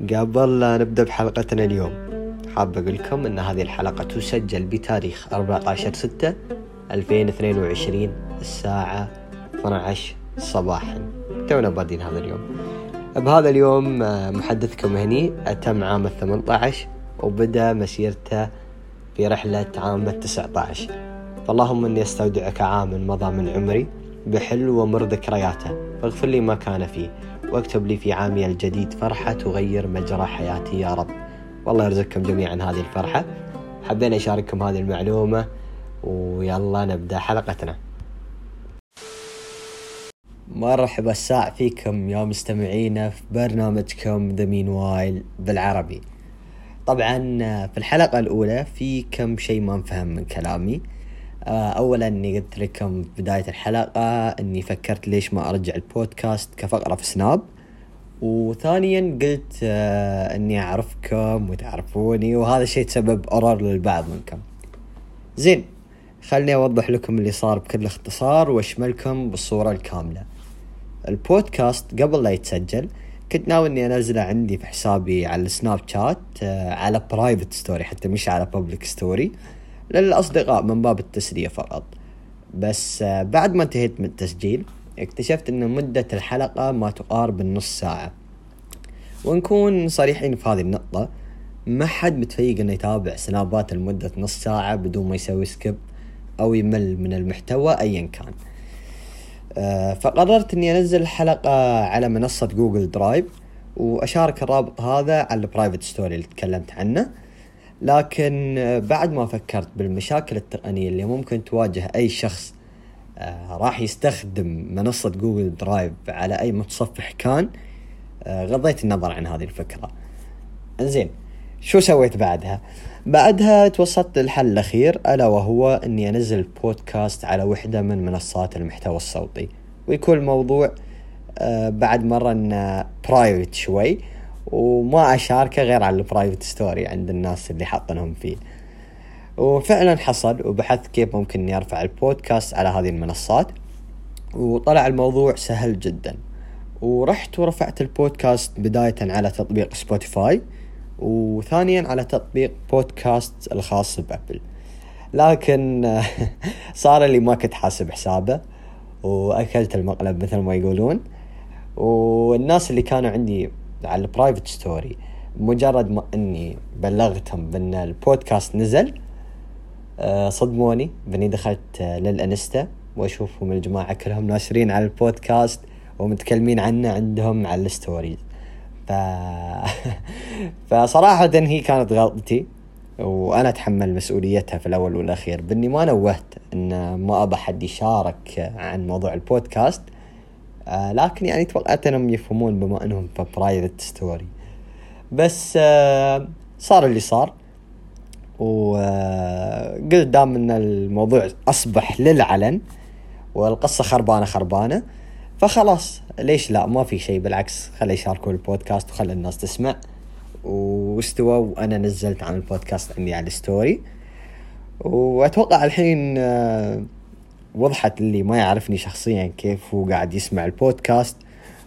قبل لا نبدأ بحلقتنا اليوم. حاب أقول لكم أن هذه الحلقة تسجل بتاريخ 14 6 2022 الساعة 12 صباحا. تونا بادين هذا اليوم. بهذا اليوم آه، محدثكم هني أتم عام 18 وبدأ مسيرته في رحلة عام 19 فاللهم إني أستودعك عام مضى من عمري بحلو ومر ذكرياته واغفر لي ما كان فيه. واكتب لي في عامي الجديد فرحة تغير مجرى حياتي يا رب. والله يرزقكم جميعا هذه الفرحة. حبينا أشارككم هذه المعلومة. ويلا نبدأ حلقتنا. مرحبا الساع فيكم يا مستمعينا في برنامجكم ذا مين بالعربي. طبعا في الحلقة الأولى في كم شيء ما انفهم من كلامي. اولا إني قلت لكم في بداية الحلقة إني فكرت ليش ما أرجع البودكاست كفقرة في سناب. وثانيا قلت آه، إني أعرفكم وتعرفوني وهذا الشيء تسبب error للبعض منكم. زين خلني أوضح لكم اللي صار بكل اختصار وأشملكم بالصورة الكاملة. البودكاست قبل لا يتسجل كنت ناوي إني أنزله عندي في حسابي على السناب شات آه، على private story حتى مش على public story للأصدقاء من باب التسلية فقط. بس آه، بعد ما انتهيت من التسجيل اكتشفت إن مدة الحلقة ما تقارب النص ساعة. ونكون صريحين في هذه النقطة ما حد متفيق إنه يتابع سنابات لمدة نص ساعة بدون ما يسوي skip أو يمل من المحتوى ايا كان. آه، فقررت إني أنزل الحلقة على منصة جوجل درايف وأشارك الرابط هذا على ال private story اللي تكلمت عنه. لكن بعد ما فكرت بالمشاكل التقنية اللي ممكن تواجه أي شخص آه، راح يستخدم منصة جوجل درايف على أي متصفح كان آه، غضيت النظر عن هذه الفكرة. زين شو سويت بعدها؟ بعدها توصلت للحل الأخير ألا وهو أني أنزل بودكاست على وحدة من منصات المحتوى الصوتي. ويكون الموضوع آه، بعد مرة أنه private شوي. وما أشاركه غير على ال private story عند الناس اللي حاطنهم فيه. وفعلا حصل وبحثت كيف ممكن إني أرفع البودكاست على هذه المنصات. وطلع الموضوع سهل جدا. ورحت ورفعت البودكاست بداية على تطبيق سبوتيفاي وثانيا على تطبيق بودكاست الخاص بأبل. لكن صار اللي ما كنت حاسب حسابه وأكلت المقلب مثل ما يقولون. والناس اللي كانوا عندي على ال private story مجرد ما إني بلغتهم بأن البودكاست نزل آه، صدموني بأني دخلت آه، للانستا وأشوفهم الجماعة كلهم ناشرين على البودكاست ومتكلمين عنه عندهم على ال stories ف... فصراحة هي كانت غلطتي وأنا أتحمل مسؤوليتها في الأول والأخير بأني ما نوهت أن ما أبى حد يشارك عن موضوع البودكاست آه لكن يعني توقعت انهم يفهمون بما إنهم في private story بس آه صار اللي صار. وقلت آه دام إن الموضوع أصبح للعلن والقصة خربانة خربانة فخلاص ليش لا؟ ما في شيء بالعكس خلي يشاركوا البودكاست وخلي الناس تسمع. واستوى وأنا نزلت عن البودكاست عندي على ال story وأتوقع الحين آه وضحت اللي ما يعرفني شخصيا كيف هو قاعد يسمع البودكاست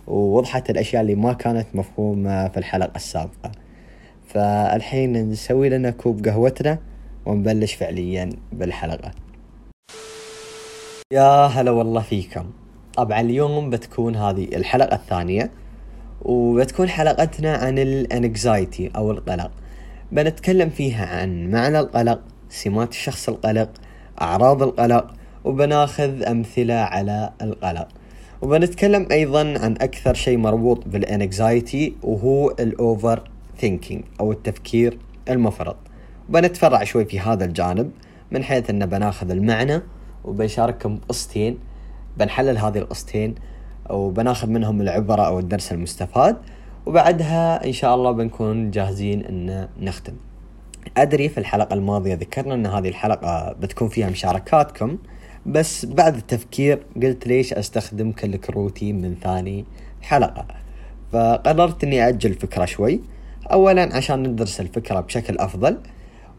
ووضحت الأشياء اللي ما كانت مفهومة في الحلقة السابقة. فالحين نسوي لنا كوب قهوتنا ونبلش فعليا بالحلقة. يا هلا والله فيكم. طبعا اليوم بتكون هذه الحلقة الثانية وبتكون حلقتنا عن الأنكزايتي أو القلق. بنتكلم فيها عن معنى القلق سمات الشخص القلق أعراض القلق وبناخذ أمثلة على القلق. وبنتكلم أيضا عن أكثر شيء مربوط بال anxiety وهو ال overthinking أو التفكير المفرط. وبنتفرع شوي في هذا الجانب من حيث أن بناخذ المعنى وبنشارككم قصتين. بنحلل هذه القصتين وبناخذ منهم العبرة أو الدرس المستفاد. وبعدها إن شاء الله بنكون جاهزين أن نختم. أدري في الحلقة الماضية ذكرنا أن هذه الحلقة بتكون فيها مشاركاتكم. بس بعد التفكير قلت ليش استخدم كروتي من ثاني حلقة؟ فقررت إني أجل الفكرة شوي. اولا عشان ندرس الفكرة بشكل أفضل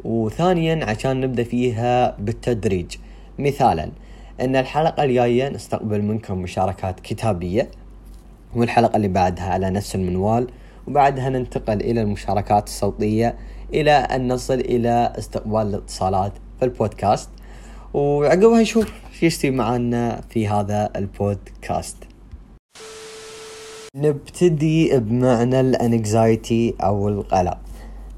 وثانيا عشان نبدأ فيها بالتدريج. مثالا إن الحلقة الجاية نستقبل منكم مشاركات كتابية والحلقة اللي بعدها على نفس المنوال وبعدها ننتقل إلى المشاركات الصوتية إلى أن نصل إلى استقبال الاتصالات في البودكاست. وعقبها نشوف شو يستوي معنا في هذا البودكاست. نبتدي بمعنى ال anxiety أو القلق.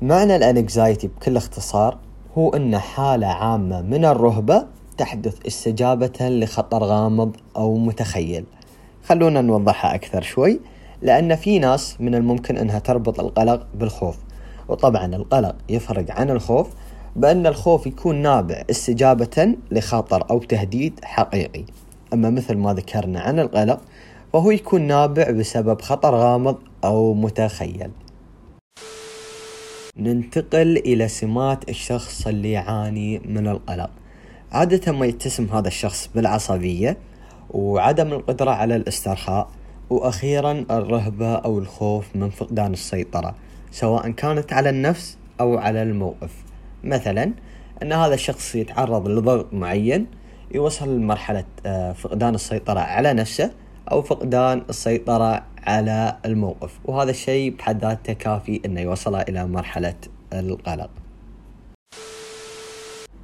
معنى ال anxiety بكل اختصار هو إن حالة عامة من الرهبة تحدث استجابة لخطر غامض أو متخيل. خلونا نوضحها أكثر شوي لأن في ناس من الممكن إنها تربط القلق بالخوف. وطبعا القلق يفرق عن الخوف بأن الخوف يكون نابع استجابة لخطر أو تهديد حقيقي. أما مثل ما ذكرنا عن القلق فهو يكون نابع بسبب خطر غامض أو متخيل. ننتقل إلى سمات الشخص اللي يعاني من القلق. عادة ما يتسم هذا الشخص بالعصبية وعدم القدرة على الاسترخاء وأخيرا الرهبة أو الخوف من فقدان السيطرة سواء كانت على النفس أو على الموقف. مثلا أن هذا الشخص يتعرض لضغط معين يوصل لمرحلة آه، فقدان السيطرة على نفسه أو فقدان السيطرة على الموقف. وهذا الشيء بحد ذاته كافي أنه يوصله إلى مرحلة القلق.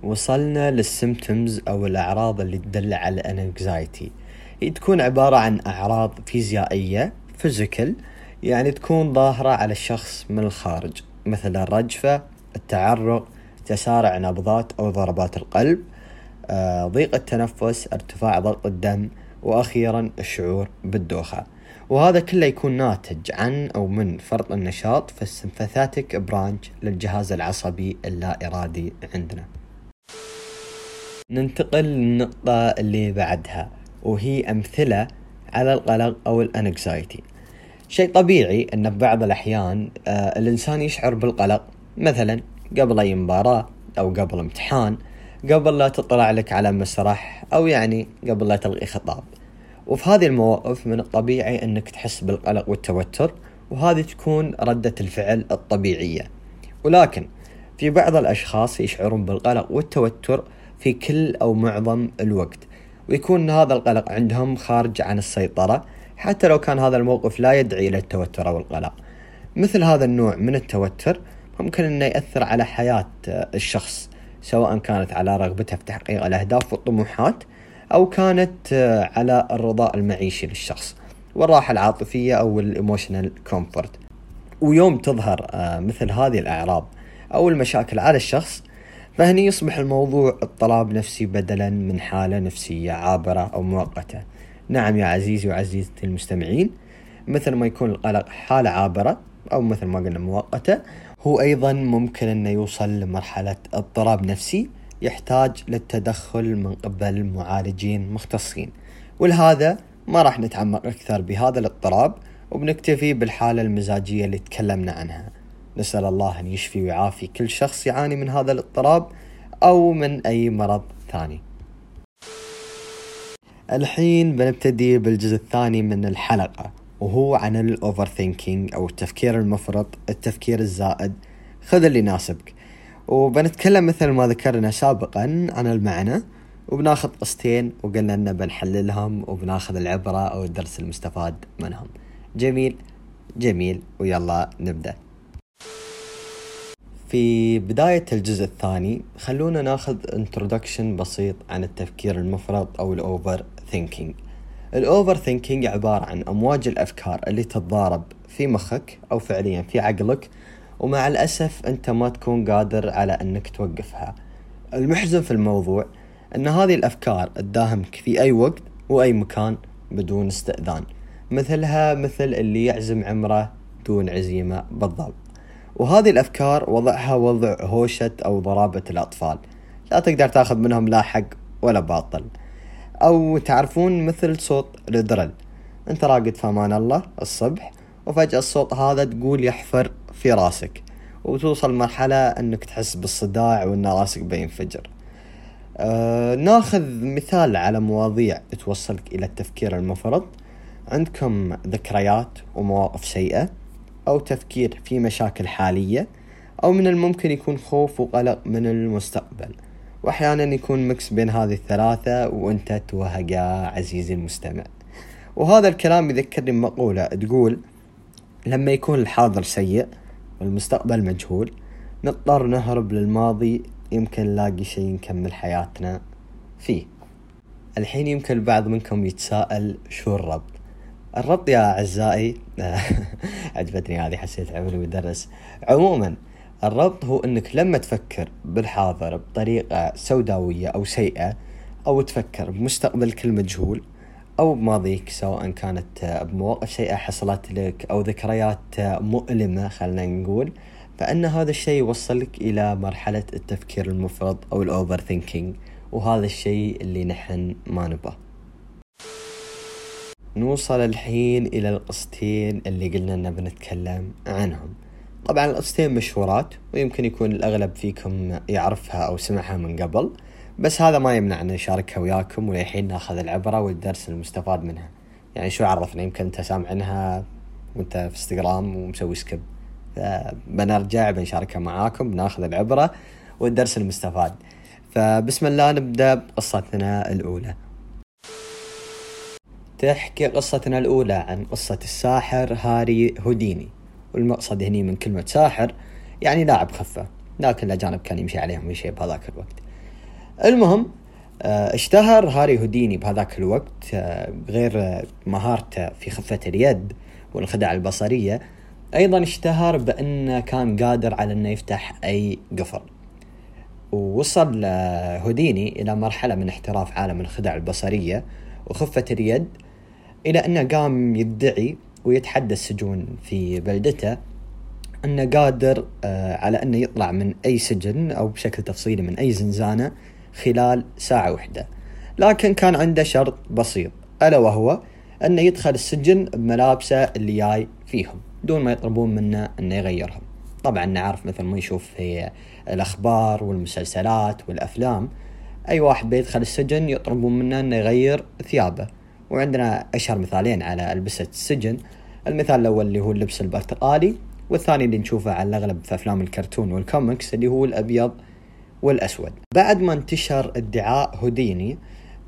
وصلنا لل symptoms أو الأعراض اللي تدل على ال anxiety هي تكون عبارة عن أعراض فيزيائية physical يعني تكون ظاهرة على الشخص من الخارج. مثل الرجفة التعرق تسارع نبضات أو ضربات القلب آه، ضيق التنفس ارتفاع ضغط الدم وأخيرا الشعور بالدوخة. وهذا كله يكون ناتج عن أو من فرط النشاط في ال sympathetic branch للجهاز العصبي اللا إرادي عندنا. ننتقل للنقطة اللي بعدها وهي أمثلة على القلق أو الأنكزايتي. شيء طبيعي أن في بعض الأحيان آه الإنسان يشعر بالقلق مثلا قبل أي مباراة أو قبل امتحان قبل لا تطلع لك على مسرح أو يعني قبل لا تلقي خطاب. وفي هذه المواقف من الطبيعي أنك تحس بالقلق والتوتر وهذه تكون ردة الفعل الطبيعية. ولكن في بعض الأشخاص يشعرون بالقلق والتوتر في كل أو معظم الوقت ويكون هذا القلق عندهم خارج عن السيطرة حتى لو كان هذا الموقف لا يدعي إلى التوتر أو القلق. مثل هذا النوع من التوتر ممكن أنه يأثر على حياة الشخص سواء كانت على رغبته في تحقيق الأهداف والطموحات أو كانت على الرضاء المعيشي للشخص والراحة العاطفية أو ال emotional comfort ويوم تظهر مثل هذه الأعراض أو المشاكل على الشخص فهني يصبح الموضوع اضطراب نفسي بدلا من حالة نفسية عابرة أو مؤقتة. نعم يا عزيزي وعزيزتي المستمعين مثل ما يكون القلق حالة عابرة أو مثل ما قلنا مؤقتة هو أيضا ممكن أنه يوصل لمرحلة اضطراب نفسي يحتاج للتدخل من قبل معالجين مختصين ولهذا ما راح نتعمق أكثر بهذا الاضطراب وبنكتفي بالحالة المزاجية اللي تكلمنا عنها. نسأل الله أن يشفي ويعافي كل شخص يعاني من هذا الاضطراب أو من أي مرض ثاني. الحين بنبتدي بالجزء الثاني من الحلقة. وهو عن ال overthinking أو التفكير المفرط التفكير الزائد. خذ اللي يناسبك. وبنتكلم مثل ما ذكرنا سابقا عن المعنى. وبناخذ قصتين وقلنا ان بنحللهم وبناخذ العبرة أو الدرس المستفاد منهم. جميل جميل. ويلا نبدأ. في بداية الجزء الثاني خلونا ناخذ introduction بسيط عن التفكير المفرط أو ال overthinking ال overthinking عبارة عن أمواج الأفكار اللي تتضارب في مخك أو فعليا في عقلك ومع الأسف أنت ما تكون قادر على أنك توقفها. المحزن في الموضوع إن هذه الأفكار تداهمك في أي وقت وأي مكان بدون استئذان مثلها مثل اللي يعزم عمره دون عزيمة بالضبط. وهذه الأفكار وضعها وضع هوشة أو ضرابة الأطفال. لا تقدر تاخذ منهم لا حق ولا باطل. أو تعرفون مثل صوت الدرل أنت راقد في أمان الله الصبح وفجأة الصوت هذا تقول يحفر في راسك وتوصل مرحلة أنك تحس بالصداع وأن راسك بينفجر. أه ناخذ مثال على مواضيع توصلك إلى التفكير المفرط. عندكم ذكريات ومواقف سيئة أو تفكير في مشاكل حالية أو من الممكن يكون خوف وقلق من المستقبل. وأحيانا يكون مكس بين هذه الثلاثة وأنت توهق يا عزيزي المستمع. وهذا الكلام يذكرني بمقولة تقول لما يكون الحاضر سيء والمستقبل مجهول نضطر نهرب للماضي يمكن نلاقي شيء نكمل حياتنا فيه. الحين يمكن البعض منكم يتساءل شو الربط؟ الربط يا أعزائي عجبتني هذه حسيت عمري مدرس. عموما الربط هو أنك لما تفكر بالحاضر بطريقة سوداوية أو سيئة أو تفكر بمستقبلك المجهول أو بماضيك سواء كانت بمواقف سيئة حصلت لك أو ذكريات مؤلمة خلنا نقول فأن هذا الشيء يوصلك إلى مرحلة التفكير المفرط أو الأوفر ثينكينج وهذا الشيء اللي نحن ما نبغاه. نوصل الحين إلى القصتين اللي قلنا أننا بنتكلم عنهم. طبعا القصتين مشهورات ويمكن يكون الأغلب فيكم يعرفها أو سمعها من قبل بس هذا ما يمنع أن نشاركها وياكم وللحين ناخذ العبرة والدرس المستفاد منها. يعني شو عرفنا؟ يمكن أنت سامع عنها وأنت في إنستغرام ومسوي سكيب. بنرجع بنشاركها معاكم بناخذ العبرة والدرس المستفاد. فبسم الله نبدأ بقصتنا الأولى. تحكي قصتنا الأولى عن قصة الساحر هاري هوديني. والمقصد هني من كلمة ساحر يعني لاعب خفة لكن الأجانب كان يمشي عليهم شيء بهذاك الوقت. المهم آه، اشتهر هاري هوديني بهذاك الوقت آه، غير مهارته في خفة اليد والخدع البصرية. أيضا اشتهر بأنه كان قادر على أنه يفتح أي قفل. ووصل هوديني إلى مرحلة من احتراف عالم الخدع البصرية وخفة اليد إلى أنه قام يدعي ويتحدى السجون في بلدته أنه قادر آه، على أنه يطلع من أي سجن أو بشكل تفصيلي من أي زنزانة خلال ساعة واحدة. لكن كان عنده شرط بسيط. ألا وهو أنه يدخل السجن بملابسه اللي جاي فيهم دون ما يطلبون منه أنه يغيرهم. طبعا نعرف مثل ما نشوف في الأخبار والمسلسلات والأفلام أي واحد بيدخل السجن يطلبون منه أنه يغير ثيابه. وعندنا أشهر مثالين على ألبسة السجن. المثال الأول اللي هو اللبس البرتقالي والثاني اللي نشوفه على الأغلب في أفلام الكرتون والكوميكس اللي هو الأبيض والأسود. بعد ما انتشر ادعاء هوديني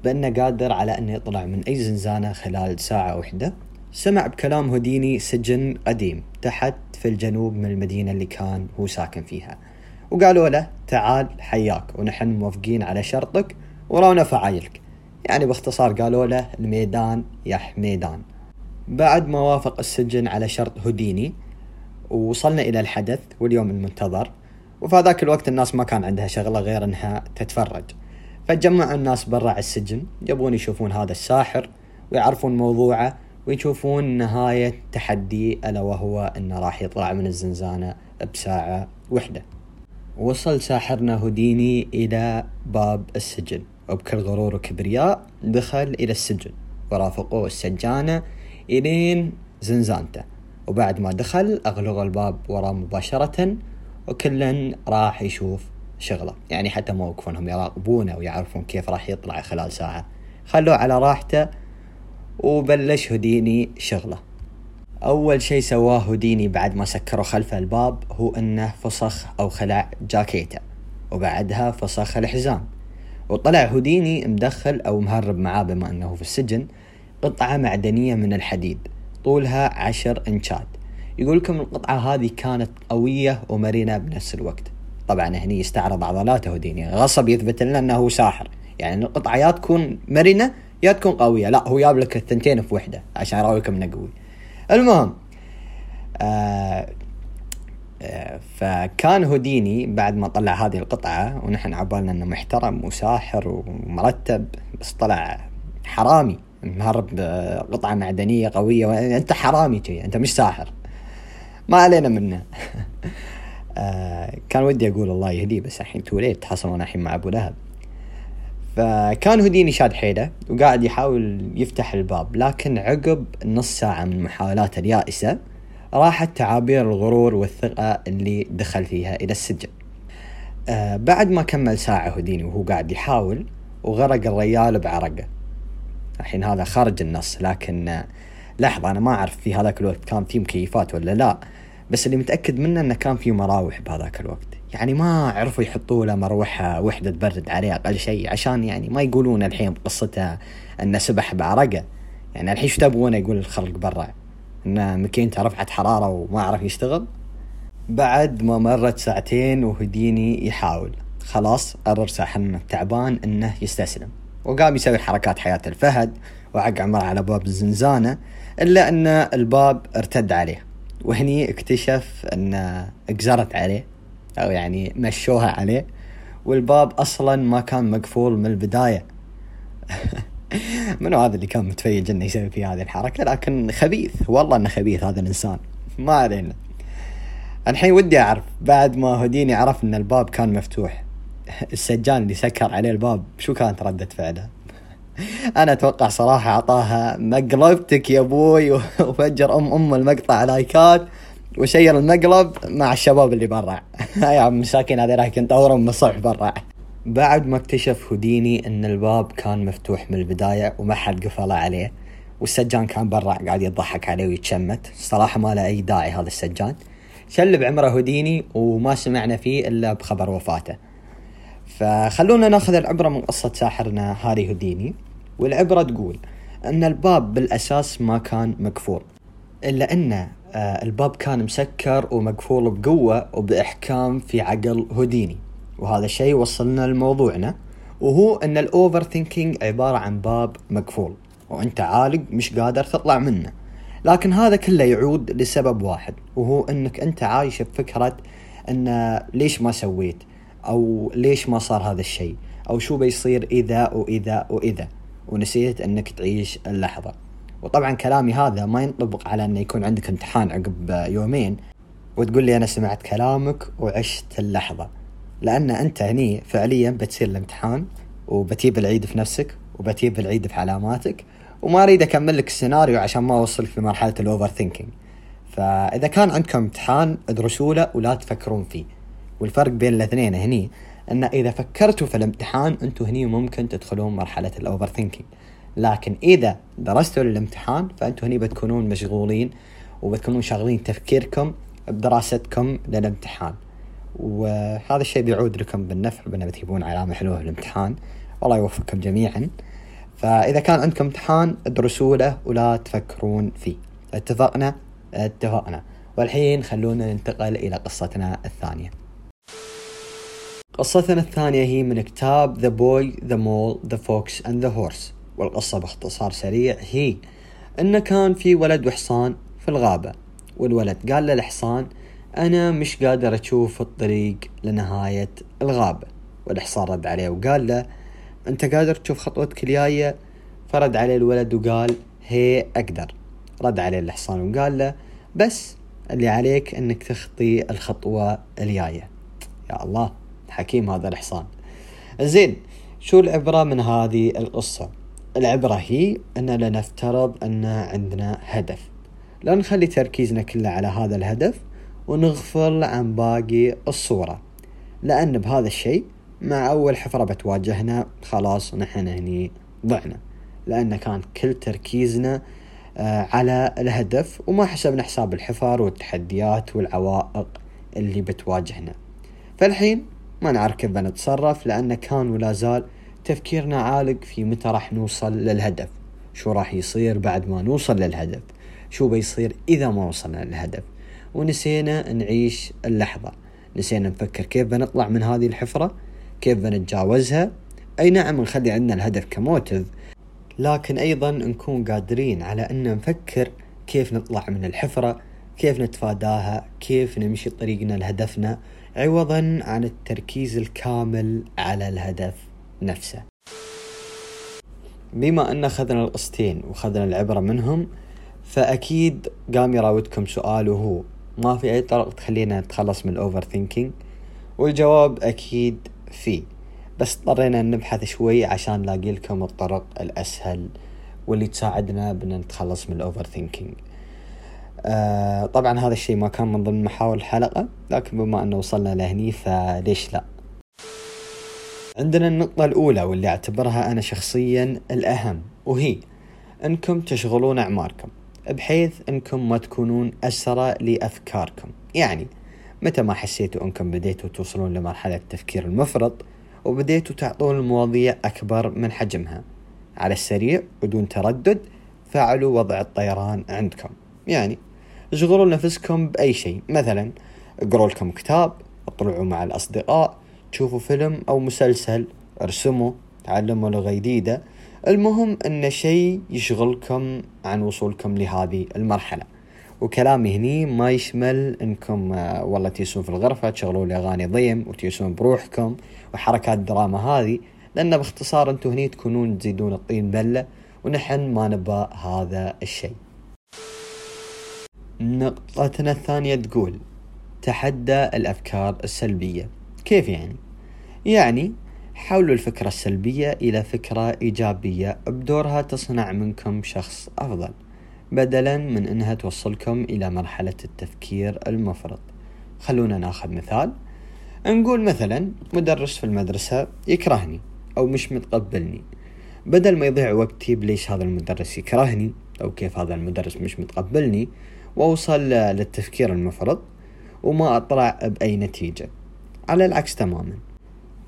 بأنه قادر على أنه يطلع من أي زنزانة خلال ساعة واحدة سمع بكلام هوديني سجن قديم تحت في الجنوب من المدينة اللي كان هو ساكن فيها. وقالوا له تعال حياك ونحن موافقين على شرطك وراونا فعايلك يعني باختصار قالوا له الميدان يا حميدان بعد ما وافق السجن على شرط هوديني ووصلنا إلى الحدث واليوم المنتظر وفي هذاك الوقت الناس ما كان عندها شغلة غير أنها تتفرج. فتجمعوا الناس برا السجن يبغون يشوفون هذا الساحر ويعرفون موضوعه ويشوفون نهاية تحدي ألا وهو أنه راح يطلع من الزنزانة بساعة وحدة. وصل ساحرنا هوديني إلى باب السجن. وبكل غرور وكبرياء دخل إلى السجن. ورافقوه السجانة إلين زنزانته. وبعد ما دخل أغلق الباب وراه مباشرة وكلا راح يشوف شغلة. يعني حتى ما وقفونهم يراقبونه ويعرفون كيف راح يطلع خلال ساعة. خلوه على راحته وبلش هوديني شغلة. أول شيء سواه هوديني بعد ما سكروا خلفه الباب هو أنه فسخ أو خلع جاكيته. وبعدها فسخ الحزام. وطلع هوديني مدخل أو مهرب معاه بما أنه في السجن قطعة معدنية من الحديد طولها عشر إنشات. يقول لكم القطعة هذه كانت قوية ومرنة بنفس الوقت. طبعا هني يستعرض عضلاته هوديني غصب يثبت لنا أنه ساحر. يعني القطعة يا تكون مرنة يا تكون قوية. لا هو جاب لك الثنتين في وحدة عشان يراويكم انه قوي المهم آه فكان هوديني بعد ما طلع هذه القطعة ونحن عبالنا إنه محترم وساحر ومرتب بس طلع حرامي. مهرب قطعة معدنية قوية أنت حرامي جي أنت مش ساحر. ما علينا منه. آه كان ودي أقول الله يهديه بس الحين توليت حصلنا الحين مع أبو لهب؟ فكان هوديني شاد حيله وقاعد يحاول يفتح الباب لكن عقب نص ساعة من محاولاته اليائسة راحت تعابير الغرور والثقة اللي دخل فيها إلى السجن. آه بعد ما كمل ساعة هوديني وهو قاعد يحاول وغرق الريال بعرقه. الحين هذا خارج النص لكن آه لحظة أنا ما أعرف في هذاك الوقت كان في مكيفات ولا لا بس اللي متأكد منه أنه كان في مراوح بهذاك الوقت. يعني ما عرفوا يحطوا له مروحة وحدة تبرد عليه أقل شيء عشان يعني ما يقولون الحين بقصته أنه سبح بعرقه. يعني الحين شو تبغونه؟ يقول الخلق برا. ان ماكينته رفعت حرارة وما عرف يشتغل. بعد ما مرت ساعتين وهديني يحاول. خلاص قرر ساحر التعبان إنه يستسلم. وقام يسوي حركات حياة الفهد وعق عمر على باب الزنزانة إلا إن الباب ارتد عليه. وهني اكتشف إن اجزرت عليه أو يعني مشوها عليه. والباب أصلا ما كان مقفول من البداية. منو هذا اللي كان متفيج إنه يسوي في هذه الحركة؟ لكن خبيث والله إنه خبيث هذا الإنسان. ما علينا. الحين ودي أعرف بعد ما هوديني عرف إن الباب كان مفتوح. السجان اللي سكر عليه الباب شو كانت ردة فعله؟ أنا أتوقع صراحة أعطاها مقلبتك يا أبوي وفجر أم أم المقطع لايكات و share المقلب مع الشباب اللي برا. يا مساكين هذي راح ينطرون من الصبح برا. بعد ما اكتشف هوديني إن الباب كان مفتوح من البداية وما حد قفل عليه والسجان كان برا قاعد يضحك عليه ويتشمت. صراحة ما له أي داعي هذا السجان. شلب عمره هوديني وما سمعنا فيه إلا بخبر وفاته. فخلونا ناخذ العبرة من قصة ساحرنا هاري هوديني. والعبرة تقول إن الباب بالأساس ما كان مقفول إلا إن آه، الباب كان مسكر ومقفول بقوة وبإحكام في عقل هوديني. وهذا الشيء وصلنا لموضوعنا وهو إن ال overthinking عبارة عن باب مقفول وأنت عالق مش قادر تطلع منه. لكن هذا كله يعود لسبب واحد وهو إنك أنت عايش بفكرة إن ليش ما سويت؟ أو ليش ما صار هذا الشيء؟ أو شو بيصير إذا وإذا وإذا؟ ونسيت إنك تعيش اللحظة. وطبعا كلامي هذا ما ينطبق على إنه يكون عندك امتحان عقب يومين وتقول لي أنا سمعت كلامك وعشت اللحظة. لأن أنت هني فعليا بتصير الامتحان وبتجيب العيد في نفسك وبتجيب العيد في علاماتك وما أريد أكمل لك السيناريو عشان ما أوصلك في مرحلة ال overthinking فإذا كان عندكم امتحان ادرسوا له ولا تفكرون فيه. والفرق بين الاثنين هني إن إذا فكرتوا في الامتحان أنتم هني ممكن تدخلون مرحلة ال overthinking لكن إذا درستوا للامتحان فانتم هني بتكونون مشغولين وبتكونون شاغلين تفكيركم بدراستكم للامتحان. وهذا الشيء بيعود لكم بالنفع بأن بتجيبون علامة حلوة في الامتحان والله يوفقكم جميعا. فإذا كان عندكم امتحان ادرسوا له ولا تفكرون فيه. اتفقنا؟ اتفقنا. والحين خلونا ننتقل إلى قصتنا الثانية. قصتنا الثانية هي من كتاب The Boy, The Mole, The Fox and The Horse. والقصة باختصار سريع هي إن كان في ولد وحصان في الغابة. والولد قال للحصان أنا مش قادر أشوف الطريق لنهاية الغابة. والحصان رد عليه وقال له أنت قادر تشوف خطوتك الجاية؟ فرد عليه الولد وقال هي أقدر. رد عليه الحصان وقال له بس اللي عليك أنك تخطي الخطوة الجاية. يا الله حكيم هذا الحصان زين شو العبرة من هذه القصة؟ العبرة هي أننا نفترض أن عندنا هدف. لا نخلي تركيزنا كله على هذا الهدف ونغفل عن باقي الصورة. لأن بهذا الشيء مع أول حفرة بتواجهنا خلاص نحن هني ضعنا. لأن كان كل تركيزنا آه، على الهدف وما حسبنا حساب الحفر والتحديات والعوائق اللي بتواجهنا. فالحين ما نعرف كيف بنتصرف لأن كان ولا زال تفكيرنا عالق في متى راح نوصل للهدف. شو راح يصير بعد ما نوصل للهدف؟ شو بيصير إذا ما وصلنا للهدف؟ ونسينا نعيش اللحظة. نسينا نفكر كيف بنطلع من هذه الحفرة كيف بنتجاوزها أي نعم نخلي عندنا الهدف كموتيف لكن أيضا نكون قادرين على أن نفكر كيف نطلع من الحفرة كيف نتفاداها كيف نمشي طريقنا لهدفنا عوضا عن التركيز الكامل على الهدف نفسه. بما أن أخذنا القصتين وأخذنا العبرة منهم فأكيد قام يراودكم سؤال وهو ما في أي طرق تخلينا نتخلص من الأوفر ثينكينج والجواب أكيد في. بس اضطرينا نبحث شوي عشان نلاقي لكم الطرق الأسهل واللي تساعدنا بأن نتخلص من الأوفر ثينكينج آه طبعا هذا الشيء ما كان من ضمن محاور الحلقة لكن بما أنه وصلنا لهني فليش لا؟ عندنا النقطة الأولى واللي أعتبرها أنا شخصيا الأهم وهي أنكم تشغلون أعماركم. بحيث أنكم ما تكونون أسرى لأفكاركم. يعني متى ما حسيتوا أنكم بديتوا توصلون لمرحلة التفكير المفرط وبديتوا تعطون المواضيع أكبر من حجمها. على السريع بدون تردد فعلوا وضع الطيران عندكم. يعني اشغلوا نفسكم بأي شيء. مثلا اقروا لكم كتاب اطلعوا مع الأصدقاء تشوفوا فيلم أو مسلسل ارسموا تعلموا لغة جديدة المهم إن شيء يشغلكم عن وصولكم لهذه المرحلة. وكلامي هني ما يشمل إنكم آه، والله تيسون في الغرفة تشغلوا لي أغاني ضيم وتيسون بروحكم وحركات دراما هذه لأن باختصار أنتم هني تكونون تزيدون الطين بلة ونحن ما نبى هذا الشيء. نقطتنا الثانية تقول تحدى الأفكار السلبية. كيف يعني؟ يعني حولوا الفكرة السلبية إلى فكرة إيجابية بدورها تصنع منكم شخص أفضل بدلا من أنها توصلكم إلى مرحلة التفكير المفرط. خلونا ناخذ مثال. نقول مثلا مدرس في المدرسة يكرهني أو مش متقبلني. بدل ما يضيع وقتي بليش هذا المدرس يكرهني أو كيف هذا المدرس مش متقبلني وأوصل للتفكير المفرط وما أطلع بأي نتيجة. على العكس تماما.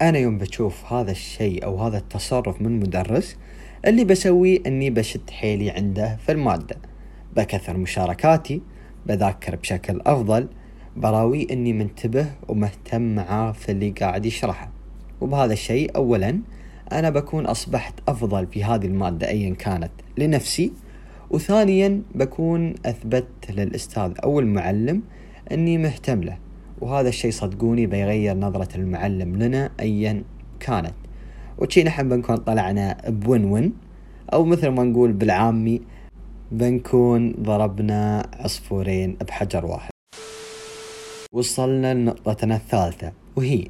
أنا يوم بشوف هذا الشيء أو هذا التصرف من مدرس اللي بسويه أني بشد حيلي عنده في المادة. بكثر مشاركاتي بذاكر بشكل أفضل براوي أني منتبه ومهتم معاه في اللي قاعد يشرحه. وبهذا الشيء أولا أنا بكون أصبحت أفضل في هذه المادة أيا كانت لنفسي. وثانيا بكون أثبت للأستاذ أو المعلم أني مهتم له. وهذا الشيء صدقوني بيغير نظرة المعلم لنا أيا كانت. وشي نحن بنكون طلعنا بون ون أو مثل ما نقول بالعامي بنكون ضربنا عصفورين بحجر واحد. وصلنا لنقطتنا الثالثة وهي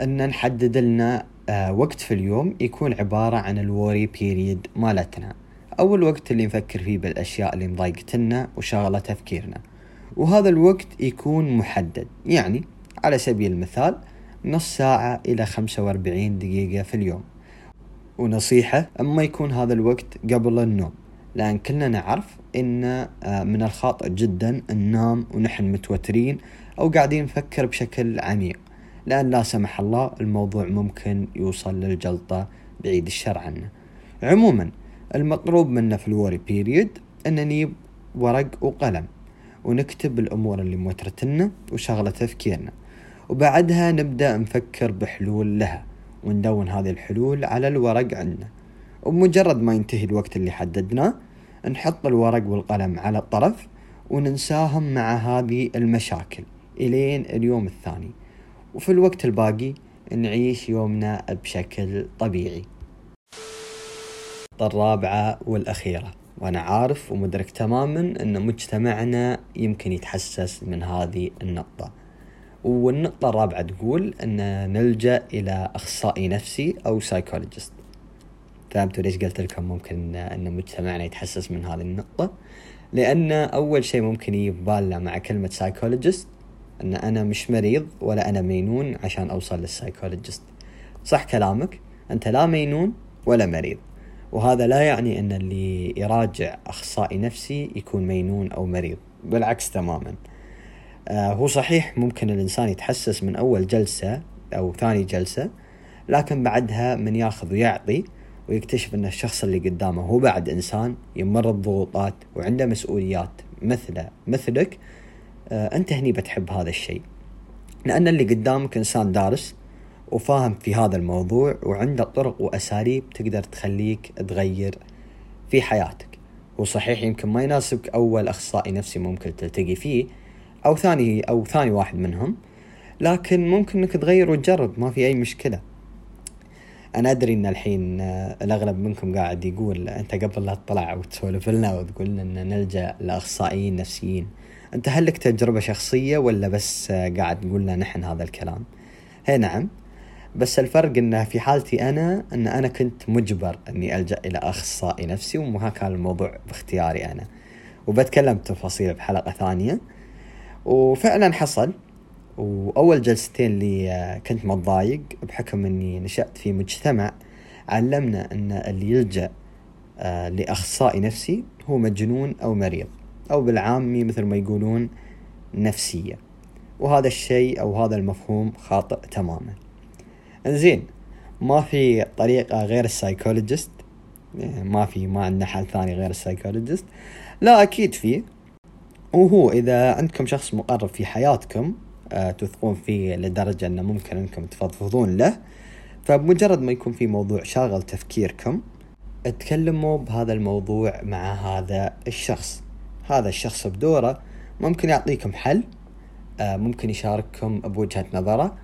أن نحدد لنا آه، وقت في اليوم يكون عبارة عن الوري بيريد مالتنا. أو الوقت اللي نفكر فيه بالأشياء اللي مضايقتنا وشاغلة تفكيرنا. وهذا الوقت يكون محدد. يعني على سبيل المثال نص ساعة إلى 45 دقيقة في اليوم. ونصيحة أما يكون هذا الوقت قبل النوم لأن كلنا نعرف إن آه، من الخاطئ جدا ننام ونحن متوترين أو قاعدين نفكر بشكل عميق. لأن لا سمح الله الموضوع ممكن يوصل للجلطة بعيد الشر عنه. عموما المطلوب منا في الوري بيريد أن نجيب ورق وقلم. ونكتب الأمور اللي موترتنا وشغلة تفكيرنا. وبعدها نبدأ نفكر بحلول لها وندون هذه الحلول على الورق عندنا. وبمجرد ما ينتهي الوقت اللي حددناه نحط الورق والقلم على الطرف وننساهم مع هذه المشاكل إلين اليوم الثاني. وفي الوقت الباقي نعيش يومنا بشكل طبيعي. الرابعة والأخيرة. وأنا عارف ومدرك تماما أن مجتمعنا يمكن يتحسس من هذه النقطة. والنقطة الرابعة تقول أن نلجأ إلى أخصائي نفسي أو psychologist فهمتوا ليش قلت لكم ممكن أن مجتمعنا يتحسس من هذه النقطة؟ لأن أول شيء ممكن يجي بالنا مع كلمة psychologist أن أنا مش مريض ولا أنا مينون عشان أوصل لل psychologist صح كلامك. أنت لا مينون ولا مريض. وهذا لا يعني أن اللي يراجع أخصائي نفسي يكون مينون أو مريض بالعكس تماما. آه هو صحيح ممكن الإنسان يتحسس من أول جلسة أو ثاني جلسة لكن بعدها من ياخذ ويعطي ويكتشف أن الشخص اللي قدامه هو بعد إنسان يمر بضغوطات وعنده مسؤوليات مثله مثلك آه أنت هني بتحب هذا الشيء. لأن اللي قدامك إنسان دارس وفاهم في هذا الموضوع وعنده طرق وأساليب تقدر تخليك تغير في حياتك. وصحيح يمكن ما يناسبك أول أخصائي نفسي ممكن تلتقي فيه أو ثاني أو ثاني واحد منهم لكن ممكن إنك تغير وتجرب ما في أي مشكلة. أنا أدري إن الحين الأغلب منكم قاعد يقول أنت قبل لا تطلع وتسولف لنا وتقول لنا نلجأ لأخصائيين نفسيين. أنت هل لك تجربة شخصية ولا بس قاعد تقول لنا نحن هذا الكلام؟ هي نعم. بس الفرق إنه في حالتي أنا إن أنا كنت مجبر إني ألجأ إلى أخصائي نفسي وما كان الموضوع باختياري أنا. وبتكلم تفاصيل بحلقة ثانية. وفعلا حصل. وأول جلستين لي كنت متضايق بحكم إني نشأت في مجتمع علمنا إن اللي يلجأ آه، لأخصائي نفسي هو مجنون أو مريض. أو بالعامي مثل ما يقولون نفسية. وهذا الشيء أو هذا المفهوم خاطئ تماما. زين ما في طريقة غير السايكولوجيست. ما في ما عندنا حل ثاني غير السايكولوجيست. لا أكيد في. وهو إذا عندكم شخص مقرب في حياتكم آه تثقون فيه لدرجة أنه ممكن أنكم تفضفضون له فبمجرد ما يكون في موضوع شاغل تفكيركم تكلموا بهذا الموضوع مع هذا الشخص. هذا الشخص بدوره ممكن يعطيكم حل آه ممكن يشارككم بوجهة نظره.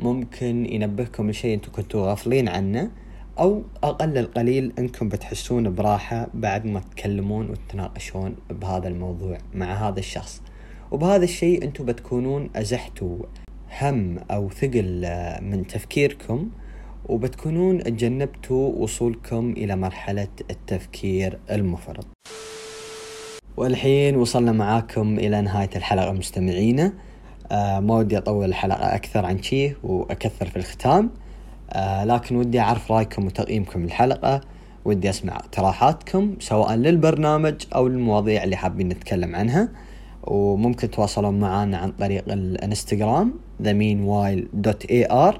ممكن ينبهكم لشيء أنتم كنتوا غافلين عنه أو أقل القليل أنكم بتحسون براحة بعد ما تتكلمون وتتناقشون بهذا الموضوع مع هذا الشخص. وبهذا الشيء أنتم بتكونون أزحتوا هم أو ثقل آه، من تفكيركم وبتكونون تجنبتوا وصولكم إلى مرحلة التفكير المفرط. والحين وصلنا معاكم إلى نهاية الحلقة مستمعينا. آه ما ودي أطول الحلقة أكثر عن شيه وأكثر في الختام. آه لكن ودي أعرف رأيكم وتقييمكم للحلقة. ودي أسمع اقتراحاتكم سواء للبرنامج أو المواضيع اللي حابين نتكلم عنها. وممكن تواصلون معنا عن طريق الإنستغرام themeanwhile.ar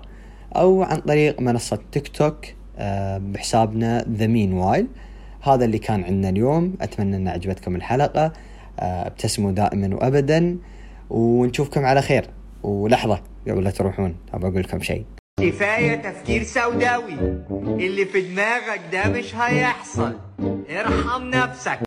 أو عن طريق منصة تيك توك آه بحسابنا the meanwhile هذا اللي كان عندنا اليوم. أتمنى أن عجبتكم الحلقة. آه، ابتسموا دائما وابدا. ونشوفكم على خير. ولحظة. قبل لا تروحون. ابى أقول لكم شيء. كفاية تفكير سوداوي. اللي في دماغك ده مش هيحصل. ارحم نفسك.